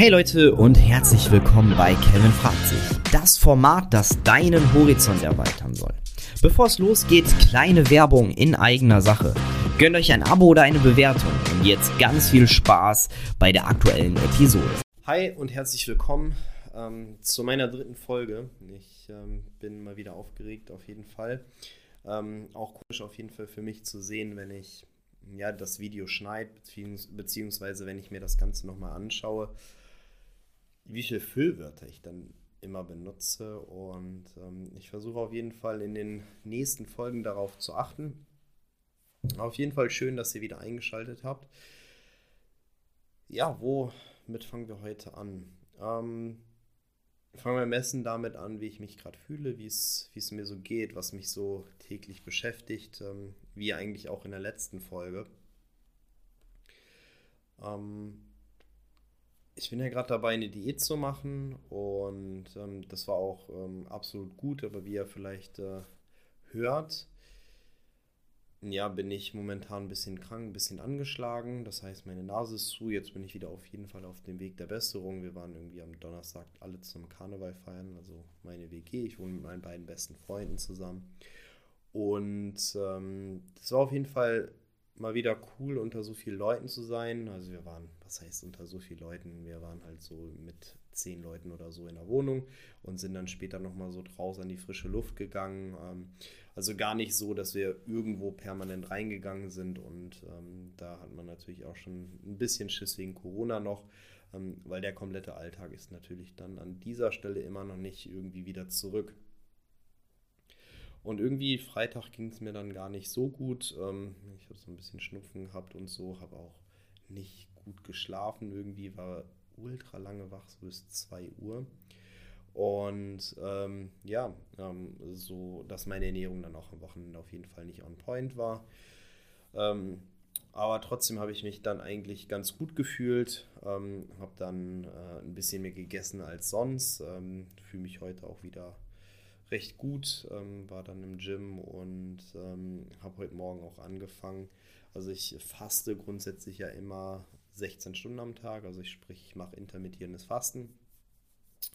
Hey Leute und herzlich willkommen bei Kevin fragt sich. Das Format, das deinen Horizont erweitern soll. Bevor es losgeht, kleine Werbung in eigener Sache. Gönnt euch ein Abo oder eine Bewertung und jetzt ganz viel Spaß bei der aktuellen Episode. Hi und herzlich willkommen ähm, zu meiner dritten Folge. Ich ähm, bin mal wieder aufgeregt, auf jeden Fall. Ähm, auch komisch auf jeden Fall für mich zu sehen, wenn ich ja, das Video schneide, beziehungsweise wenn ich mir das Ganze nochmal anschaue wie viele Füllwörter ich dann immer benutze. Und ähm, ich versuche auf jeden Fall in den nächsten Folgen darauf zu achten. Auf jeden Fall schön, dass ihr wieder eingeschaltet habt. Ja, womit fangen wir heute an? Ähm, fangen wir am besten damit an, wie ich mich gerade fühle, wie es mir so geht, was mich so täglich beschäftigt, ähm, wie eigentlich auch in der letzten Folge. Ähm, ich bin ja gerade dabei, eine Diät zu machen und ähm, das war auch ähm, absolut gut, aber wie ihr vielleicht äh, hört, ja, bin ich momentan ein bisschen krank, ein bisschen angeschlagen. Das heißt, meine Nase ist zu. Jetzt bin ich wieder auf jeden Fall auf dem Weg der Besserung. Wir waren irgendwie am Donnerstag alle zum Karneval feiern, also meine WG. Ich wohne mit meinen beiden besten Freunden zusammen. Und ähm, das war auf jeden Fall mal wieder cool, unter so vielen Leuten zu sein. Also wir waren, was heißt unter so vielen Leuten? Wir waren halt so mit zehn Leuten oder so in der Wohnung und sind dann später nochmal so draußen an die frische Luft gegangen. Ähm, also gar nicht so, dass wir irgendwo permanent reingegangen sind und ähm, da hat man natürlich auch schon ein bisschen Schiss wegen Corona noch, ähm, weil der komplette Alltag ist natürlich dann an dieser Stelle immer noch nicht irgendwie wieder zurück. Und irgendwie Freitag ging es mir dann gar nicht so gut. Ähm, ich habe so ein bisschen Schnupfen gehabt und so, habe auch nicht gut geschlafen. Irgendwie war ultra lange wach, so bis 2 Uhr. Und ähm, ja, ähm, so dass meine Ernährung dann auch am Wochenende auf jeden Fall nicht on point war. Ähm, aber trotzdem habe ich mich dann eigentlich ganz gut gefühlt. Ähm, habe dann äh, ein bisschen mehr gegessen als sonst. Ähm, Fühle mich heute auch wieder recht gut, ähm, war dann im Gym und habe heute Morgen auch angefangen. Also ich faste grundsätzlich ja immer 16 Stunden am Tag, also ich sprich, ich mache intermittierendes Fasten.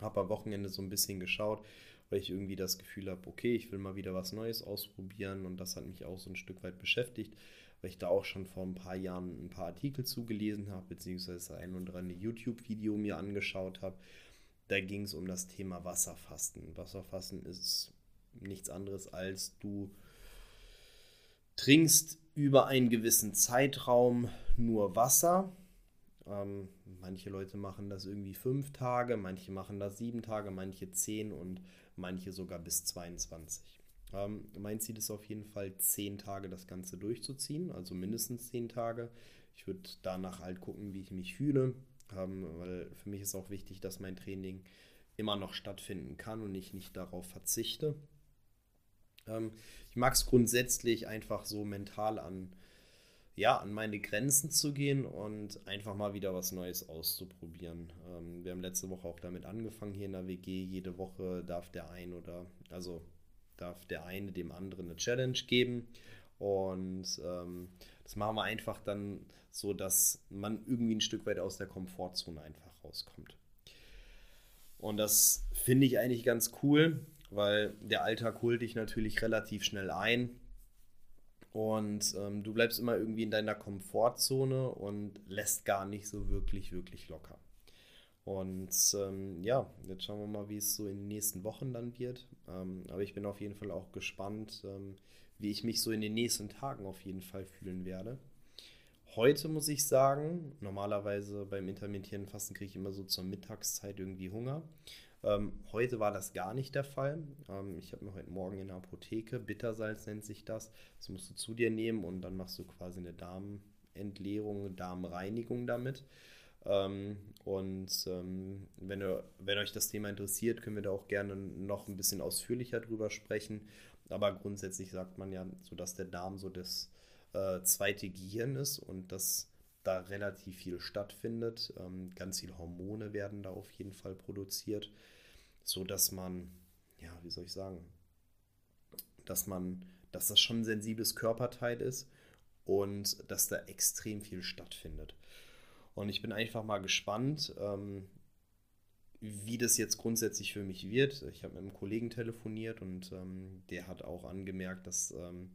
Habe am Wochenende so ein bisschen geschaut, weil ich irgendwie das Gefühl habe, okay, ich will mal wieder was Neues ausprobieren und das hat mich auch so ein Stück weit beschäftigt, weil ich da auch schon vor ein paar Jahren ein paar Artikel zugelesen habe, beziehungsweise ein oder andere YouTube-Video mir angeschaut habe da ging es um das Thema Wasserfasten. Wasserfasten ist nichts anderes als du trinkst über einen gewissen Zeitraum nur Wasser. Ähm, manche Leute machen das irgendwie fünf Tage, manche machen das sieben Tage, manche zehn und manche sogar bis 22. Ähm, mein Ziel ist auf jeden Fall zehn Tage das Ganze durchzuziehen, also mindestens zehn Tage. Ich würde danach halt gucken, wie ich mich fühle haben, weil für mich ist auch wichtig, dass mein Training immer noch stattfinden kann und ich nicht darauf verzichte. Ähm, ich mag es grundsätzlich einfach so mental an, ja, an meine Grenzen zu gehen und einfach mal wieder was Neues auszuprobieren. Ähm, wir haben letzte Woche auch damit angefangen hier in der WG. Jede Woche darf der ein oder, also darf der eine dem anderen eine Challenge geben. Und ähm, das machen wir einfach dann so, dass man irgendwie ein Stück weit aus der Komfortzone einfach rauskommt. Und das finde ich eigentlich ganz cool, weil der Alltag holt dich natürlich relativ schnell ein. Und ähm, du bleibst immer irgendwie in deiner Komfortzone und lässt gar nicht so wirklich, wirklich locker. Und ähm, ja, jetzt schauen wir mal, wie es so in den nächsten Wochen dann wird. Ähm, aber ich bin auf jeden Fall auch gespannt, ähm, wie ich mich so in den nächsten Tagen auf jeden Fall fühlen werde. Heute muss ich sagen, normalerweise beim intermittierenden Fasten kriege ich immer so zur Mittagszeit irgendwie Hunger. Ähm, heute war das gar nicht der Fall. Ähm, ich habe mir heute Morgen in der Apotheke, Bittersalz nennt sich das, das musst du zu dir nehmen und dann machst du quasi eine Darmentleerung, Darmreinigung damit. Ähm, und ähm, wenn, ihr, wenn euch das Thema interessiert, können wir da auch gerne noch ein bisschen ausführlicher drüber sprechen. Aber grundsätzlich sagt man ja so, dass der Darm so das äh, zweite Gehirn ist und dass da relativ viel stattfindet. Ähm, ganz viele Hormone werden da auf jeden Fall produziert, so dass man, ja, wie soll ich sagen, dass man, dass das schon ein sensibles Körperteil ist und dass da extrem viel stattfindet. Und ich bin einfach mal gespannt, ähm, wie das jetzt grundsätzlich für mich wird. Ich habe mit einem Kollegen telefoniert und ähm, der hat auch angemerkt, dass ähm,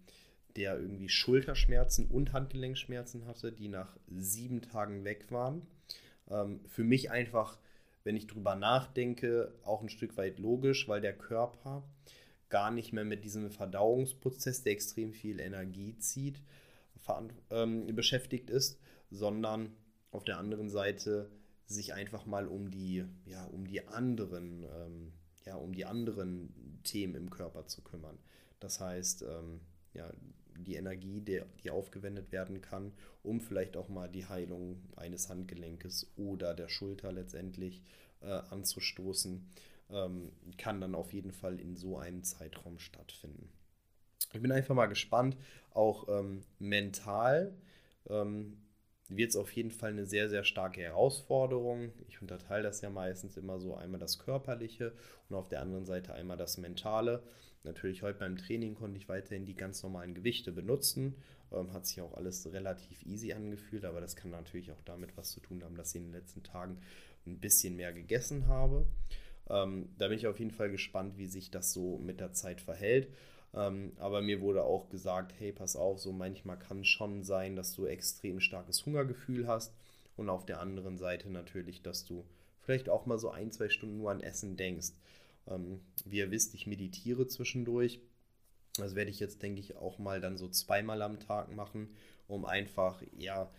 der irgendwie Schulterschmerzen und Handgelenkschmerzen hatte, die nach sieben Tagen weg waren. Ähm, für mich einfach, wenn ich drüber nachdenke, auch ein Stück weit logisch, weil der Körper gar nicht mehr mit diesem Verdauungsprozess, der extrem viel Energie zieht, ähm, beschäftigt ist, sondern auf der anderen Seite sich einfach mal um die, ja, um die anderen, ähm, ja, um die anderen Themen im Körper zu kümmern. Das heißt, ähm, ja, die Energie, die, die aufgewendet werden kann, um vielleicht auch mal die Heilung eines Handgelenkes oder der Schulter letztendlich äh, anzustoßen, ähm, kann dann auf jeden Fall in so einem Zeitraum stattfinden. Ich bin einfach mal gespannt, auch ähm, mental. Ähm, wird es auf jeden Fall eine sehr, sehr starke Herausforderung. Ich unterteile das ja meistens immer so einmal das Körperliche und auf der anderen Seite einmal das Mentale. Natürlich heute beim Training konnte ich weiterhin die ganz normalen Gewichte benutzen. Ähm, hat sich auch alles relativ easy angefühlt, aber das kann natürlich auch damit was zu tun haben, dass ich in den letzten Tagen ein bisschen mehr gegessen habe. Ähm, da bin ich auf jeden Fall gespannt, wie sich das so mit der Zeit verhält. Ähm, aber mir wurde auch gesagt, hey, pass auf, so manchmal kann es schon sein, dass du extrem starkes Hungergefühl hast und auf der anderen Seite natürlich, dass du vielleicht auch mal so ein, zwei Stunden nur an Essen denkst. Ähm, wie ihr wisst, ich meditiere zwischendurch. Das werde ich jetzt, denke ich, auch mal dann so zweimal am Tag machen, um einfach, ja,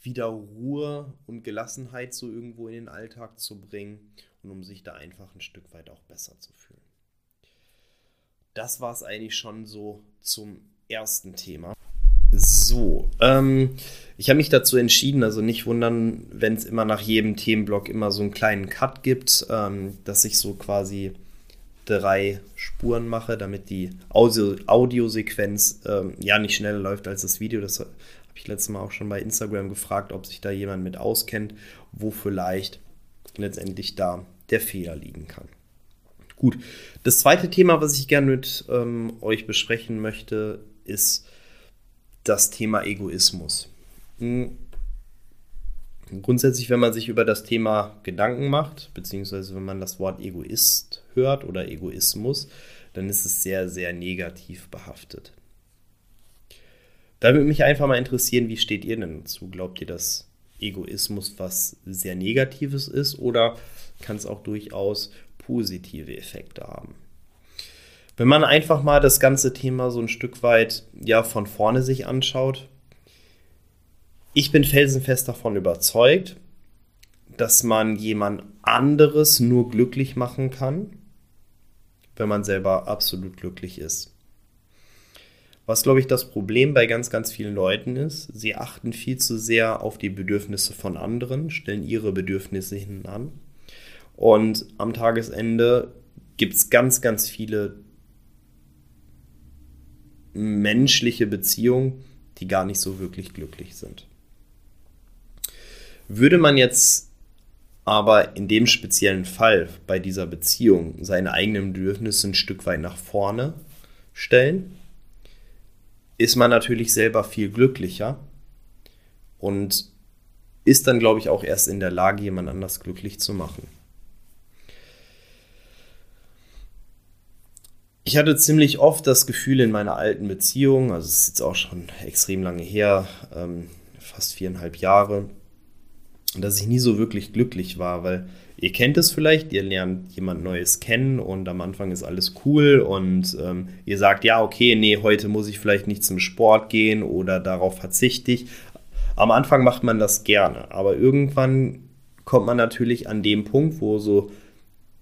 wieder Ruhe und Gelassenheit so irgendwo in den Alltag zu bringen und um sich da einfach ein Stück weit auch besser zu fühlen das war es eigentlich schon so zum ersten Thema. So, ähm, ich habe mich dazu entschieden, also nicht wundern, wenn es immer nach jedem Themenblock immer so einen kleinen Cut gibt, ähm, dass ich so quasi drei Spuren mache, damit die Audio Audiosequenz ähm, ja nicht schneller läuft als das Video. Das habe ich letztes Mal auch schon bei Instagram gefragt, ob sich da jemand mit auskennt, wo vielleicht letztendlich da der Fehler liegen kann. Gut, das zweite Thema, was ich gerne mit ähm, euch besprechen möchte, ist das Thema Egoismus. Hm. Grundsätzlich, wenn man sich über das Thema Gedanken macht, beziehungsweise wenn man das Wort Egoist hört oder Egoismus, dann ist es sehr, sehr negativ behaftet. Da würde mich einfach mal interessieren, wie steht ihr denn dazu? Glaubt ihr, dass Egoismus was sehr Negatives ist oder kann es auch durchaus positive Effekte haben. Wenn man einfach mal das ganze Thema so ein Stück weit ja von vorne sich anschaut, ich bin felsenfest davon überzeugt, dass man jemand anderes nur glücklich machen kann, wenn man selber absolut glücklich ist. Was, glaube ich, das Problem bei ganz, ganz vielen Leuten ist, sie achten viel zu sehr auf die Bedürfnisse von anderen, stellen ihre Bedürfnisse hinten an und am Tagesende gibt es ganz, ganz viele menschliche Beziehungen, die gar nicht so wirklich glücklich sind. Würde man jetzt aber in dem speziellen Fall bei dieser Beziehung seine eigenen Bedürfnisse ein Stück weit nach vorne stellen, ist man natürlich selber viel glücklicher und ist dann, glaube ich, auch erst in der Lage, jemand anders glücklich zu machen. Ich hatte ziemlich oft das Gefühl in meiner alten Beziehung, also es ist jetzt auch schon extrem lange her, ähm, fast viereinhalb Jahre, dass ich nie so wirklich glücklich war, weil ihr kennt es vielleicht, ihr lernt jemand Neues kennen und am Anfang ist alles cool und ähm, ihr sagt, ja, okay, nee, heute muss ich vielleicht nicht zum Sport gehen oder darauf verzichte ich. Am Anfang macht man das gerne, aber irgendwann kommt man natürlich an dem Punkt, wo so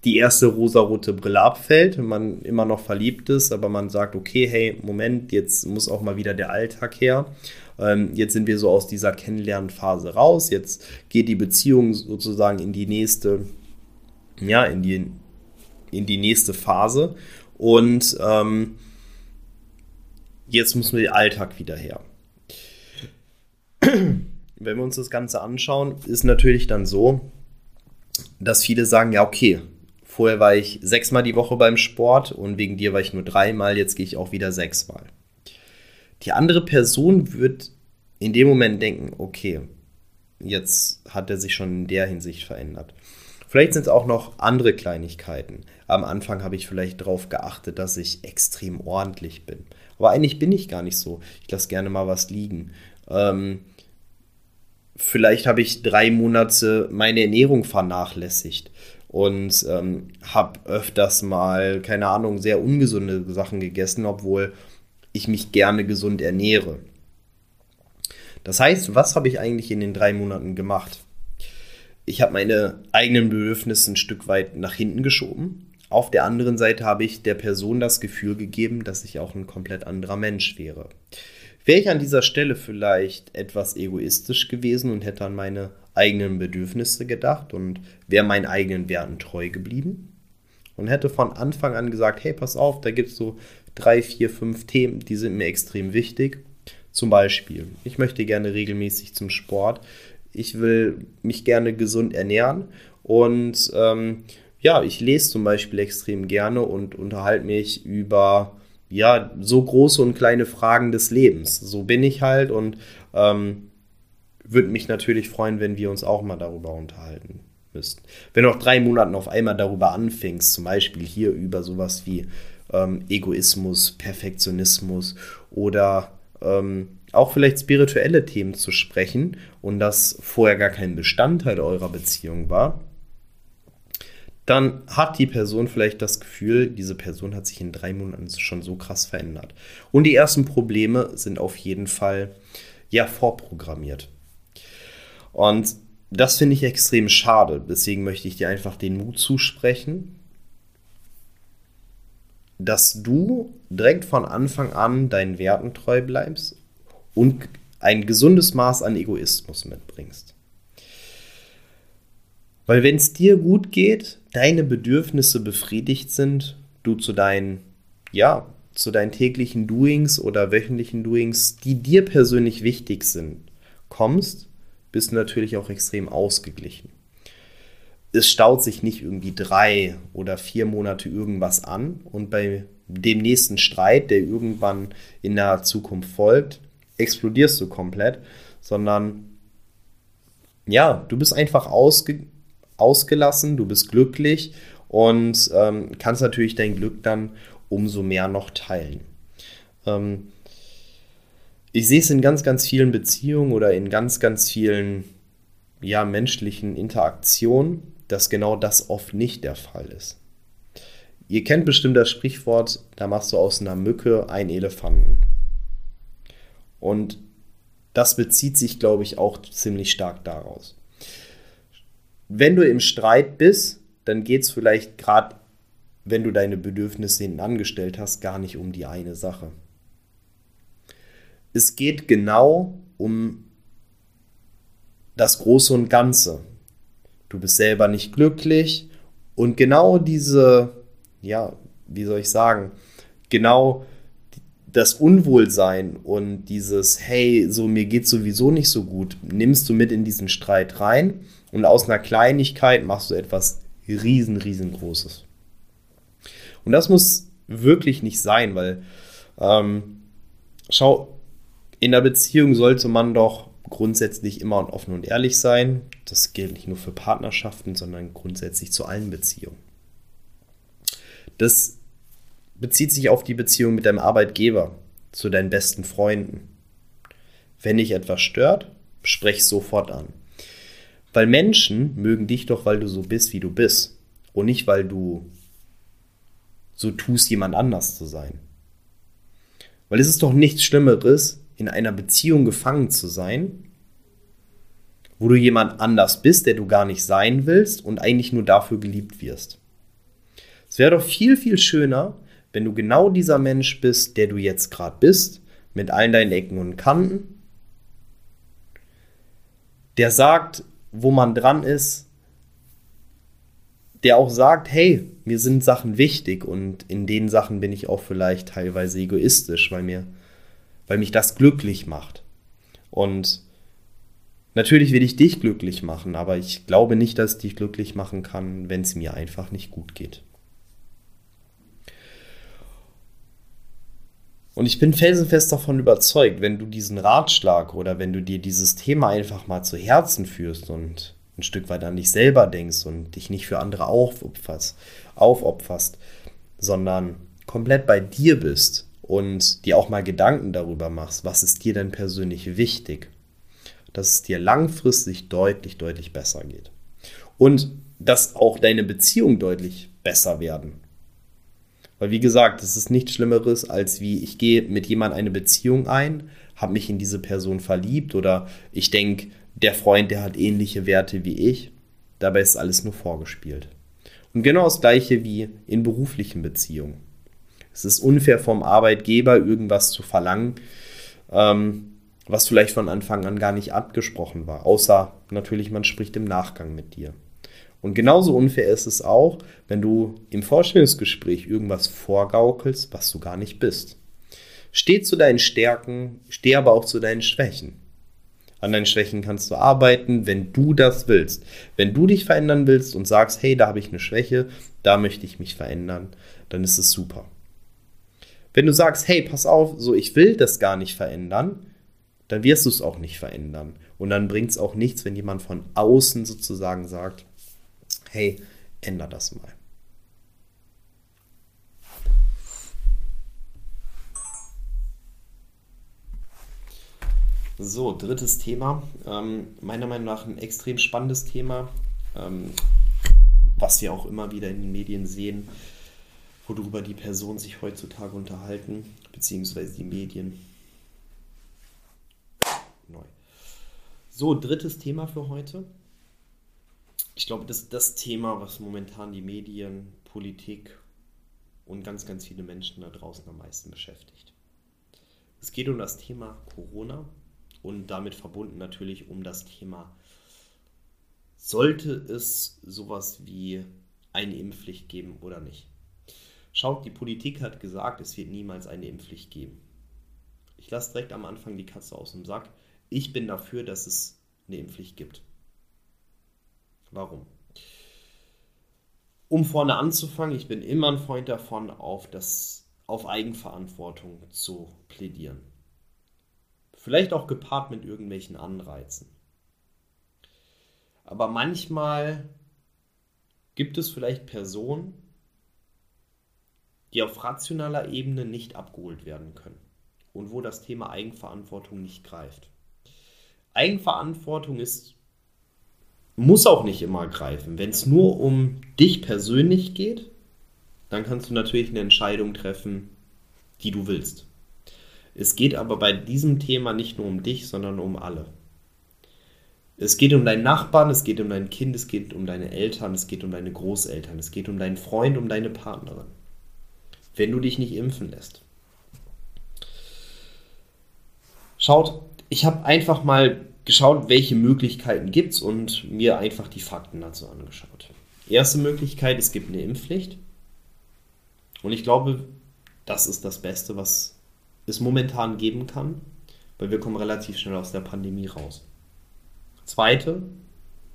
die erste rosarote Brille abfällt, wenn man immer noch verliebt ist, aber man sagt, okay, hey, Moment, jetzt muss auch mal wieder der Alltag her. Ähm, jetzt sind wir so aus dieser Kennenlernphase raus. Jetzt geht die Beziehung sozusagen in die nächste, ja, in die, in die nächste Phase. Und ähm, jetzt müssen wir den Alltag wieder her. Wenn wir uns das Ganze anschauen, ist natürlich dann so, dass viele sagen, ja, okay, Vorher war ich sechsmal die Woche beim Sport und wegen dir war ich nur dreimal, jetzt gehe ich auch wieder sechsmal. Die andere Person wird in dem Moment denken, okay, jetzt hat er sich schon in der Hinsicht verändert. Vielleicht sind es auch noch andere Kleinigkeiten. Am Anfang habe ich vielleicht darauf geachtet, dass ich extrem ordentlich bin. Aber eigentlich bin ich gar nicht so. Ich lasse gerne mal was liegen. Ähm, vielleicht habe ich drei Monate meine Ernährung vernachlässigt und ähm, habe öfters mal, keine Ahnung, sehr ungesunde Sachen gegessen, obwohl ich mich gerne gesund ernähre. Das heißt, was habe ich eigentlich in den drei Monaten gemacht? Ich habe meine eigenen Bedürfnisse ein Stück weit nach hinten geschoben. Auf der anderen Seite habe ich der Person das Gefühl gegeben, dass ich auch ein komplett anderer Mensch wäre. Wäre ich an dieser Stelle vielleicht etwas egoistisch gewesen und hätte an meine eigenen Bedürfnisse gedacht und wäre meinen eigenen Werten treu geblieben? Und hätte von Anfang an gesagt, hey, pass auf, da gibt es so drei, vier, fünf Themen, die sind mir extrem wichtig. Zum Beispiel, ich möchte gerne regelmäßig zum Sport, ich will mich gerne gesund ernähren. Und ähm, ja, ich lese zum Beispiel extrem gerne und unterhalte mich über ja, so große und kleine Fragen des Lebens. So bin ich halt und ähm, würde mich natürlich freuen, wenn wir uns auch mal darüber unterhalten müssten. Wenn du nach drei Monaten auf einmal darüber anfängst, zum Beispiel hier über sowas wie ähm, Egoismus, Perfektionismus oder ähm, auch vielleicht spirituelle Themen zu sprechen und das vorher gar kein Bestandteil eurer Beziehung war, dann hat die Person vielleicht das Gefühl, diese Person hat sich in drei Monaten schon so krass verändert. Und die ersten Probleme sind auf jeden Fall ja vorprogrammiert. Und das finde ich extrem schade. Deswegen möchte ich dir einfach den Mut zusprechen, dass du direkt von Anfang an deinen Werten treu bleibst und ein gesundes Maß an Egoismus mitbringst. Weil wenn es dir gut geht, deine Bedürfnisse befriedigt sind, du zu deinen, ja, zu deinen täglichen Doings oder wöchentlichen Doings, die dir persönlich wichtig sind, kommst, bist du natürlich auch extrem ausgeglichen. Es staut sich nicht irgendwie drei oder vier Monate irgendwas an und bei dem nächsten Streit, der irgendwann in der Zukunft folgt, explodierst du komplett, sondern ja, du bist einfach ausge ausgelassen, du bist glücklich und ähm, kannst natürlich dein Glück dann umso mehr noch teilen. Ähm, ich sehe es in ganz, ganz vielen Beziehungen oder in ganz, ganz vielen ja, menschlichen Interaktionen, dass genau das oft nicht der Fall ist. Ihr kennt bestimmt das Sprichwort, da machst du aus einer Mücke einen Elefanten. Und das bezieht sich, glaube ich, auch ziemlich stark daraus wenn du im Streit bist, dann geht es vielleicht gerade, wenn du deine Bedürfnisse hinten angestellt hast, gar nicht um die eine Sache. Es geht genau um das Große und Ganze. Du bist selber nicht glücklich und genau diese, ja, wie soll ich sagen, genau das Unwohlsein und dieses, hey, so mir geht sowieso nicht so gut, nimmst du mit in diesen Streit rein und aus einer Kleinigkeit machst du etwas riesen, riesengroßes. Und das muss wirklich nicht sein, weil ähm, schau, in der Beziehung sollte man doch grundsätzlich immer offen und ehrlich sein. Das gilt nicht nur für Partnerschaften, sondern grundsätzlich zu allen Beziehungen. Das bezieht sich auf die Beziehung mit deinem Arbeitgeber, zu deinen besten Freunden. Wenn dich etwas stört, sprech sofort an. Weil Menschen mögen dich doch, weil du so bist, wie du bist. Und nicht, weil du so tust, jemand anders zu sein. Weil es ist doch nichts Schlimmeres, in einer Beziehung gefangen zu sein, wo du jemand anders bist, der du gar nicht sein willst und eigentlich nur dafür geliebt wirst. Es wäre doch viel, viel schöner, wenn du genau dieser Mensch bist, der du jetzt gerade bist, mit allen deinen Ecken und Kanten, der sagt, wo man dran ist, der auch sagt, hey, mir sind Sachen wichtig und in den Sachen bin ich auch vielleicht teilweise egoistisch, weil mir, weil mich das glücklich macht. Und natürlich will ich dich glücklich machen, aber ich glaube nicht, dass ich dich glücklich machen kann, wenn es mir einfach nicht gut geht. Und ich bin felsenfest davon überzeugt, wenn du diesen Ratschlag oder wenn du dir dieses Thema einfach mal zu Herzen führst und ein Stück weit an dich selber denkst und dich nicht für andere aufopferst, aufopferst sondern komplett bei dir bist und dir auch mal Gedanken darüber machst, was ist dir denn persönlich wichtig, dass es dir langfristig deutlich, deutlich besser geht. Und dass auch deine Beziehungen deutlich besser werden. Weil wie gesagt, es ist nichts Schlimmeres, als wie ich gehe mit jemandem eine Beziehung ein, habe mich in diese Person verliebt oder ich denke, der Freund, der hat ähnliche Werte wie ich. Dabei ist alles nur vorgespielt. Und genau das gleiche wie in beruflichen Beziehungen. Es ist unfair vom Arbeitgeber, irgendwas zu verlangen, ähm, was vielleicht von Anfang an gar nicht abgesprochen war, außer natürlich, man spricht im Nachgang mit dir. Und genauso unfair ist es auch, wenn du im Vorstellungsgespräch irgendwas vorgaukelst, was du gar nicht bist. Steh zu deinen Stärken, steh aber auch zu deinen Schwächen. An deinen Schwächen kannst du arbeiten, wenn du das willst. Wenn du dich verändern willst und sagst, hey, da habe ich eine Schwäche, da möchte ich mich verändern, dann ist es super. Wenn du sagst, hey, pass auf, so ich will das gar nicht verändern, dann wirst du es auch nicht verändern. Und dann bringt es auch nichts, wenn jemand von außen sozusagen sagt, hey, änder das mal. So, drittes Thema. Ähm, meiner Meinung nach ein extrem spannendes Thema, ähm, was wir auch immer wieder in den Medien sehen, worüber die Personen sich heutzutage unterhalten, beziehungsweise die Medien. Neu. So, drittes Thema für heute ich glaube, das ist das Thema, was momentan die Medien, Politik und ganz, ganz viele Menschen da draußen am meisten beschäftigt. Es geht um das Thema Corona und damit verbunden natürlich um das Thema, sollte es sowas wie eine Impfpflicht geben oder nicht. Schaut, die Politik hat gesagt, es wird niemals eine Impfpflicht geben. Ich lasse direkt am Anfang die Katze aus dem Sack. Ich bin dafür, dass es eine Impfpflicht gibt. Warum? Um vorne anzufangen, ich bin immer ein Freund davon, auf, das, auf Eigenverantwortung zu plädieren. Vielleicht auch gepaart mit irgendwelchen Anreizen. Aber manchmal gibt es vielleicht Personen, die auf rationaler Ebene nicht abgeholt werden können und wo das Thema Eigenverantwortung nicht greift. Eigenverantwortung ist muss auch nicht immer greifen. Wenn es nur um dich persönlich geht, dann kannst du natürlich eine Entscheidung treffen, die du willst. Es geht aber bei diesem Thema nicht nur um dich, sondern um alle. Es geht um deinen Nachbarn, es geht um dein Kind, es geht um deine Eltern, es geht um deine Großeltern, es geht um deinen Freund, um deine Partnerin. Wenn du dich nicht impfen lässt. Schaut, ich habe einfach mal geschaut, welche Möglichkeiten gibt es und mir einfach die Fakten dazu angeschaut. Erste Möglichkeit, es gibt eine Impfpflicht. Und ich glaube, das ist das Beste, was es momentan geben kann, weil wir kommen relativ schnell aus der Pandemie raus. Zweite,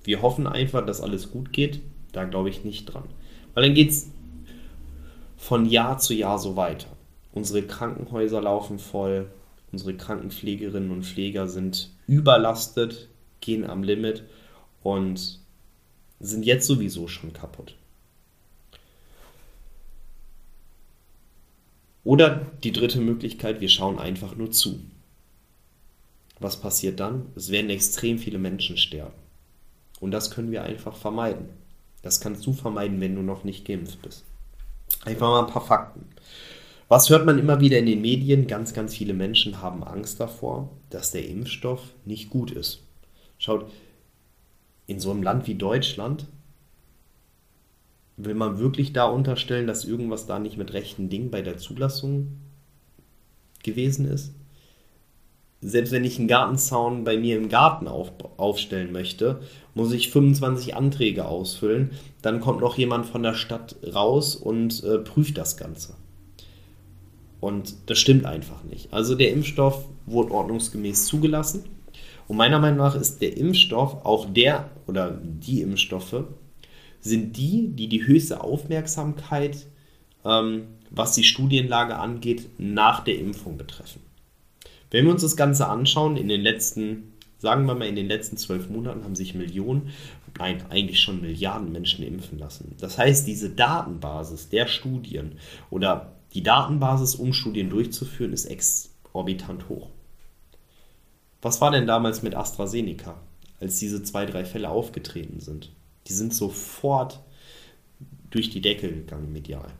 wir hoffen einfach, dass alles gut geht. Da glaube ich nicht dran. Weil dann geht es von Jahr zu Jahr so weiter. Unsere Krankenhäuser laufen voll, Unsere Krankenpflegerinnen und Pfleger sind überlastet, gehen am Limit und sind jetzt sowieso schon kaputt. Oder die dritte Möglichkeit, wir schauen einfach nur zu. Was passiert dann? Es werden extrem viele Menschen sterben. Und das können wir einfach vermeiden. Das kannst du vermeiden, wenn du noch nicht geimpft bist. Einfach mal ein paar Fakten. Was hört man immer wieder in den Medien? Ganz, ganz viele Menschen haben Angst davor, dass der Impfstoff nicht gut ist. Schaut, in so einem Land wie Deutschland will man wirklich da unterstellen, dass irgendwas da nicht mit rechten Dingen bei der Zulassung gewesen ist? Selbst wenn ich einen Gartenzaun bei mir im Garten auf, aufstellen möchte, muss ich 25 Anträge ausfüllen. Dann kommt noch jemand von der Stadt raus und äh, prüft das Ganze. Und das stimmt einfach nicht. Also der Impfstoff wurde ordnungsgemäß zugelassen. Und meiner Meinung nach ist der Impfstoff auch der oder die Impfstoffe sind die, die die höchste Aufmerksamkeit ähm, was die Studienlage angeht, nach der Impfung betreffen. Wenn wir uns das Ganze anschauen, in den letzten, sagen wir mal, in den letzten zwölf Monaten haben sich Millionen, nein, eigentlich schon Milliarden Menschen impfen lassen. Das heißt, diese Datenbasis der Studien oder die Datenbasis, um Studien durchzuführen, ist exorbitant hoch. Was war denn damals mit AstraZeneca, als diese zwei, drei Fälle aufgetreten sind? Die sind sofort durch die Decke gegangen medial.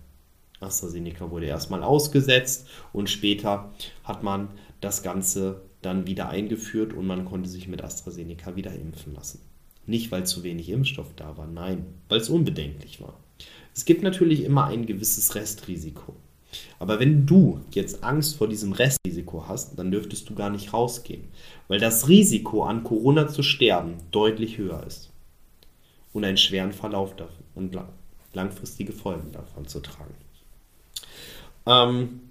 AstraZeneca wurde erstmal ausgesetzt und später hat man das Ganze dann wieder eingeführt und man konnte sich mit AstraZeneca wieder impfen lassen. Nicht, weil zu wenig Impfstoff da war, nein, weil es unbedenklich war. Es gibt natürlich immer ein gewisses Restrisiko. Aber wenn du jetzt Angst vor diesem Restrisiko hast, dann dürftest du gar nicht rausgehen, weil das Risiko an Corona zu sterben deutlich höher ist und einen schweren Verlauf davon und langfristige Folgen davon zu tragen. Ähm,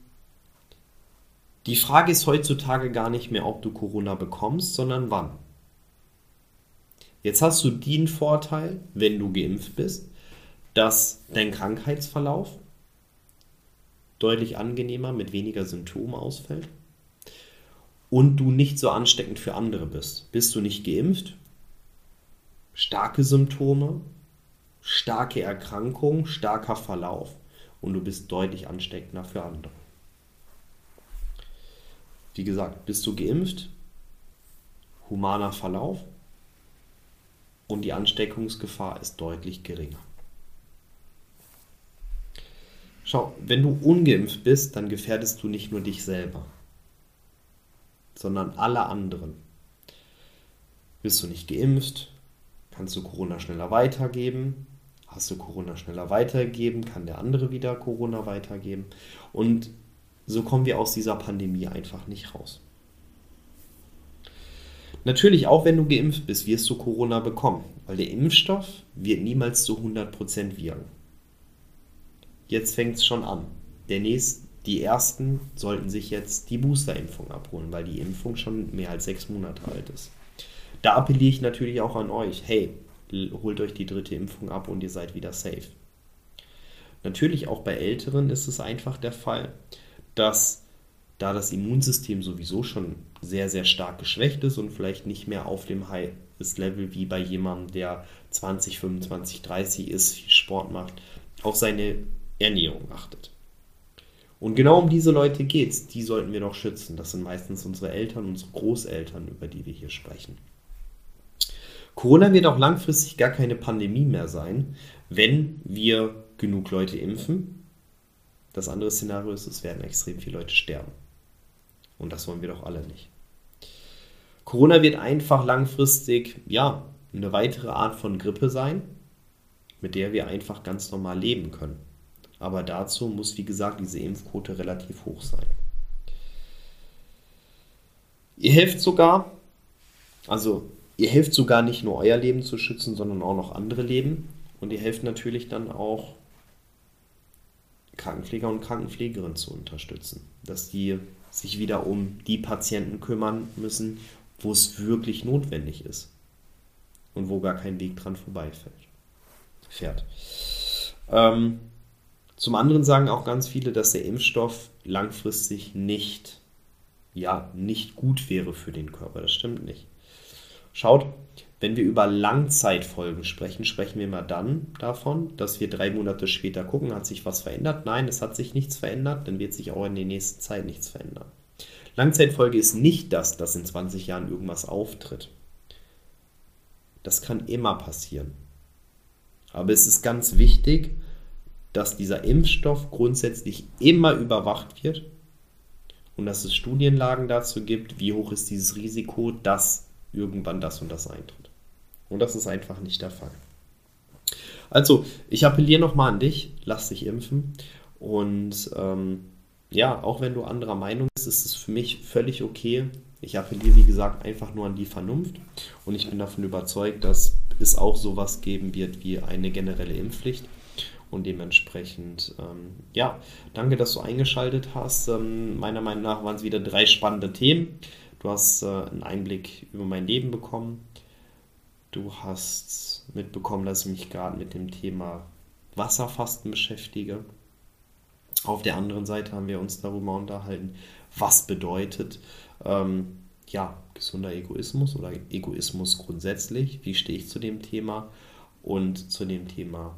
die Frage ist heutzutage gar nicht mehr, ob du Corona bekommst, sondern wann. Jetzt hast du den Vorteil, wenn du geimpft bist, dass dein Krankheitsverlauf deutlich angenehmer mit weniger Symptomen ausfällt und du nicht so ansteckend für andere bist. Bist du nicht geimpft? Starke Symptome, starke Erkrankung, starker Verlauf und du bist deutlich ansteckender für andere. Wie gesagt, bist du geimpft, humaner Verlauf und die Ansteckungsgefahr ist deutlich geringer. Schau, wenn du ungeimpft bist, dann gefährdest du nicht nur dich selber, sondern alle anderen. Bist du nicht geimpft, kannst du Corona schneller weitergeben. Hast du Corona schneller weitergegeben, kann der andere wieder Corona weitergeben. Und so kommen wir aus dieser Pandemie einfach nicht raus. Natürlich, auch wenn du geimpft bist, wirst du Corona bekommen, weil der Impfstoff wird niemals zu 100% wirken jetzt fängt es schon an. Der nächste, die ersten sollten sich jetzt die Boosterimpfung abholen, weil die Impfung schon mehr als sechs Monate alt ist. Da appelliere ich natürlich auch an euch, hey, holt euch die dritte Impfung ab und ihr seid wieder safe. Natürlich auch bei Älteren ist es einfach der Fall, dass da das Immunsystem sowieso schon sehr, sehr stark geschwächt ist und vielleicht nicht mehr auf dem highest Level wie bei jemandem, der 20, 25, 30 ist, Sport macht, auf seine Ernährung achtet. Und genau um diese Leute geht es. Die sollten wir doch schützen. Das sind meistens unsere Eltern, unsere Großeltern, über die wir hier sprechen. Corona wird auch langfristig gar keine Pandemie mehr sein, wenn wir genug Leute impfen. Das andere Szenario ist, es werden extrem viele Leute sterben. Und das wollen wir doch alle nicht. Corona wird einfach langfristig, ja, eine weitere Art von Grippe sein, mit der wir einfach ganz normal leben können. Aber dazu muss, wie gesagt, diese Impfquote relativ hoch sein. Ihr helft sogar, also ihr helft sogar nicht nur euer Leben zu schützen, sondern auch noch andere Leben. Und ihr helft natürlich dann auch Krankenpfleger und Krankenpflegerinnen zu unterstützen, dass die sich wieder um die Patienten kümmern müssen, wo es wirklich notwendig ist und wo gar kein Weg dran vorbeifällt. Fährt. Ähm, zum anderen sagen auch ganz viele, dass der Impfstoff langfristig nicht, ja, nicht gut wäre für den Körper. Das stimmt nicht. Schaut, wenn wir über Langzeitfolgen sprechen, sprechen wir mal dann davon, dass wir drei Monate später gucken, hat sich was verändert? Nein, es hat sich nichts verändert, dann wird sich auch in der nächsten Zeit nichts verändern. Langzeitfolge ist nicht das, dass in 20 Jahren irgendwas auftritt. Das kann immer passieren. Aber es ist ganz wichtig, dass dieser Impfstoff grundsätzlich immer überwacht wird und dass es Studienlagen dazu gibt, wie hoch ist dieses Risiko, dass irgendwann das und das eintritt. Und das ist einfach nicht der Fall. Also, ich appelliere nochmal an dich, lass dich impfen. Und ähm, ja, auch wenn du anderer Meinung bist, ist es für mich völlig okay. Ich appelliere, wie gesagt, einfach nur an die Vernunft. Und ich bin davon überzeugt, dass es auch sowas geben wird wie eine generelle Impfpflicht. Und dementsprechend, ähm, ja, danke, dass du eingeschaltet hast. Ähm, meiner Meinung nach waren es wieder drei spannende Themen. Du hast äh, einen Einblick über mein Leben bekommen. Du hast mitbekommen, dass ich mich gerade mit dem Thema Wasserfasten beschäftige. Auf der anderen Seite haben wir uns darüber unterhalten, was bedeutet ähm, ja, gesunder Egoismus oder Egoismus grundsätzlich, wie stehe ich zu dem Thema und zu dem Thema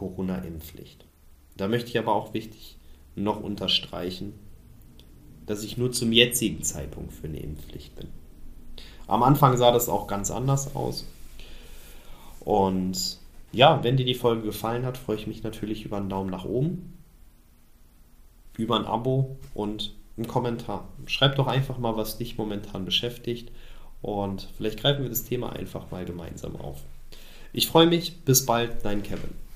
Corona-Impfpflicht. Da möchte ich aber auch wichtig noch unterstreichen, dass ich nur zum jetzigen Zeitpunkt für eine Impfpflicht bin. Am Anfang sah das auch ganz anders aus. Und ja, wenn dir die Folge gefallen hat, freue ich mich natürlich über einen Daumen nach oben, über ein Abo und einen Kommentar. Schreib doch einfach mal, was dich momentan beschäftigt und vielleicht greifen wir das Thema einfach mal gemeinsam auf. Ich freue mich, bis bald, dein Kevin.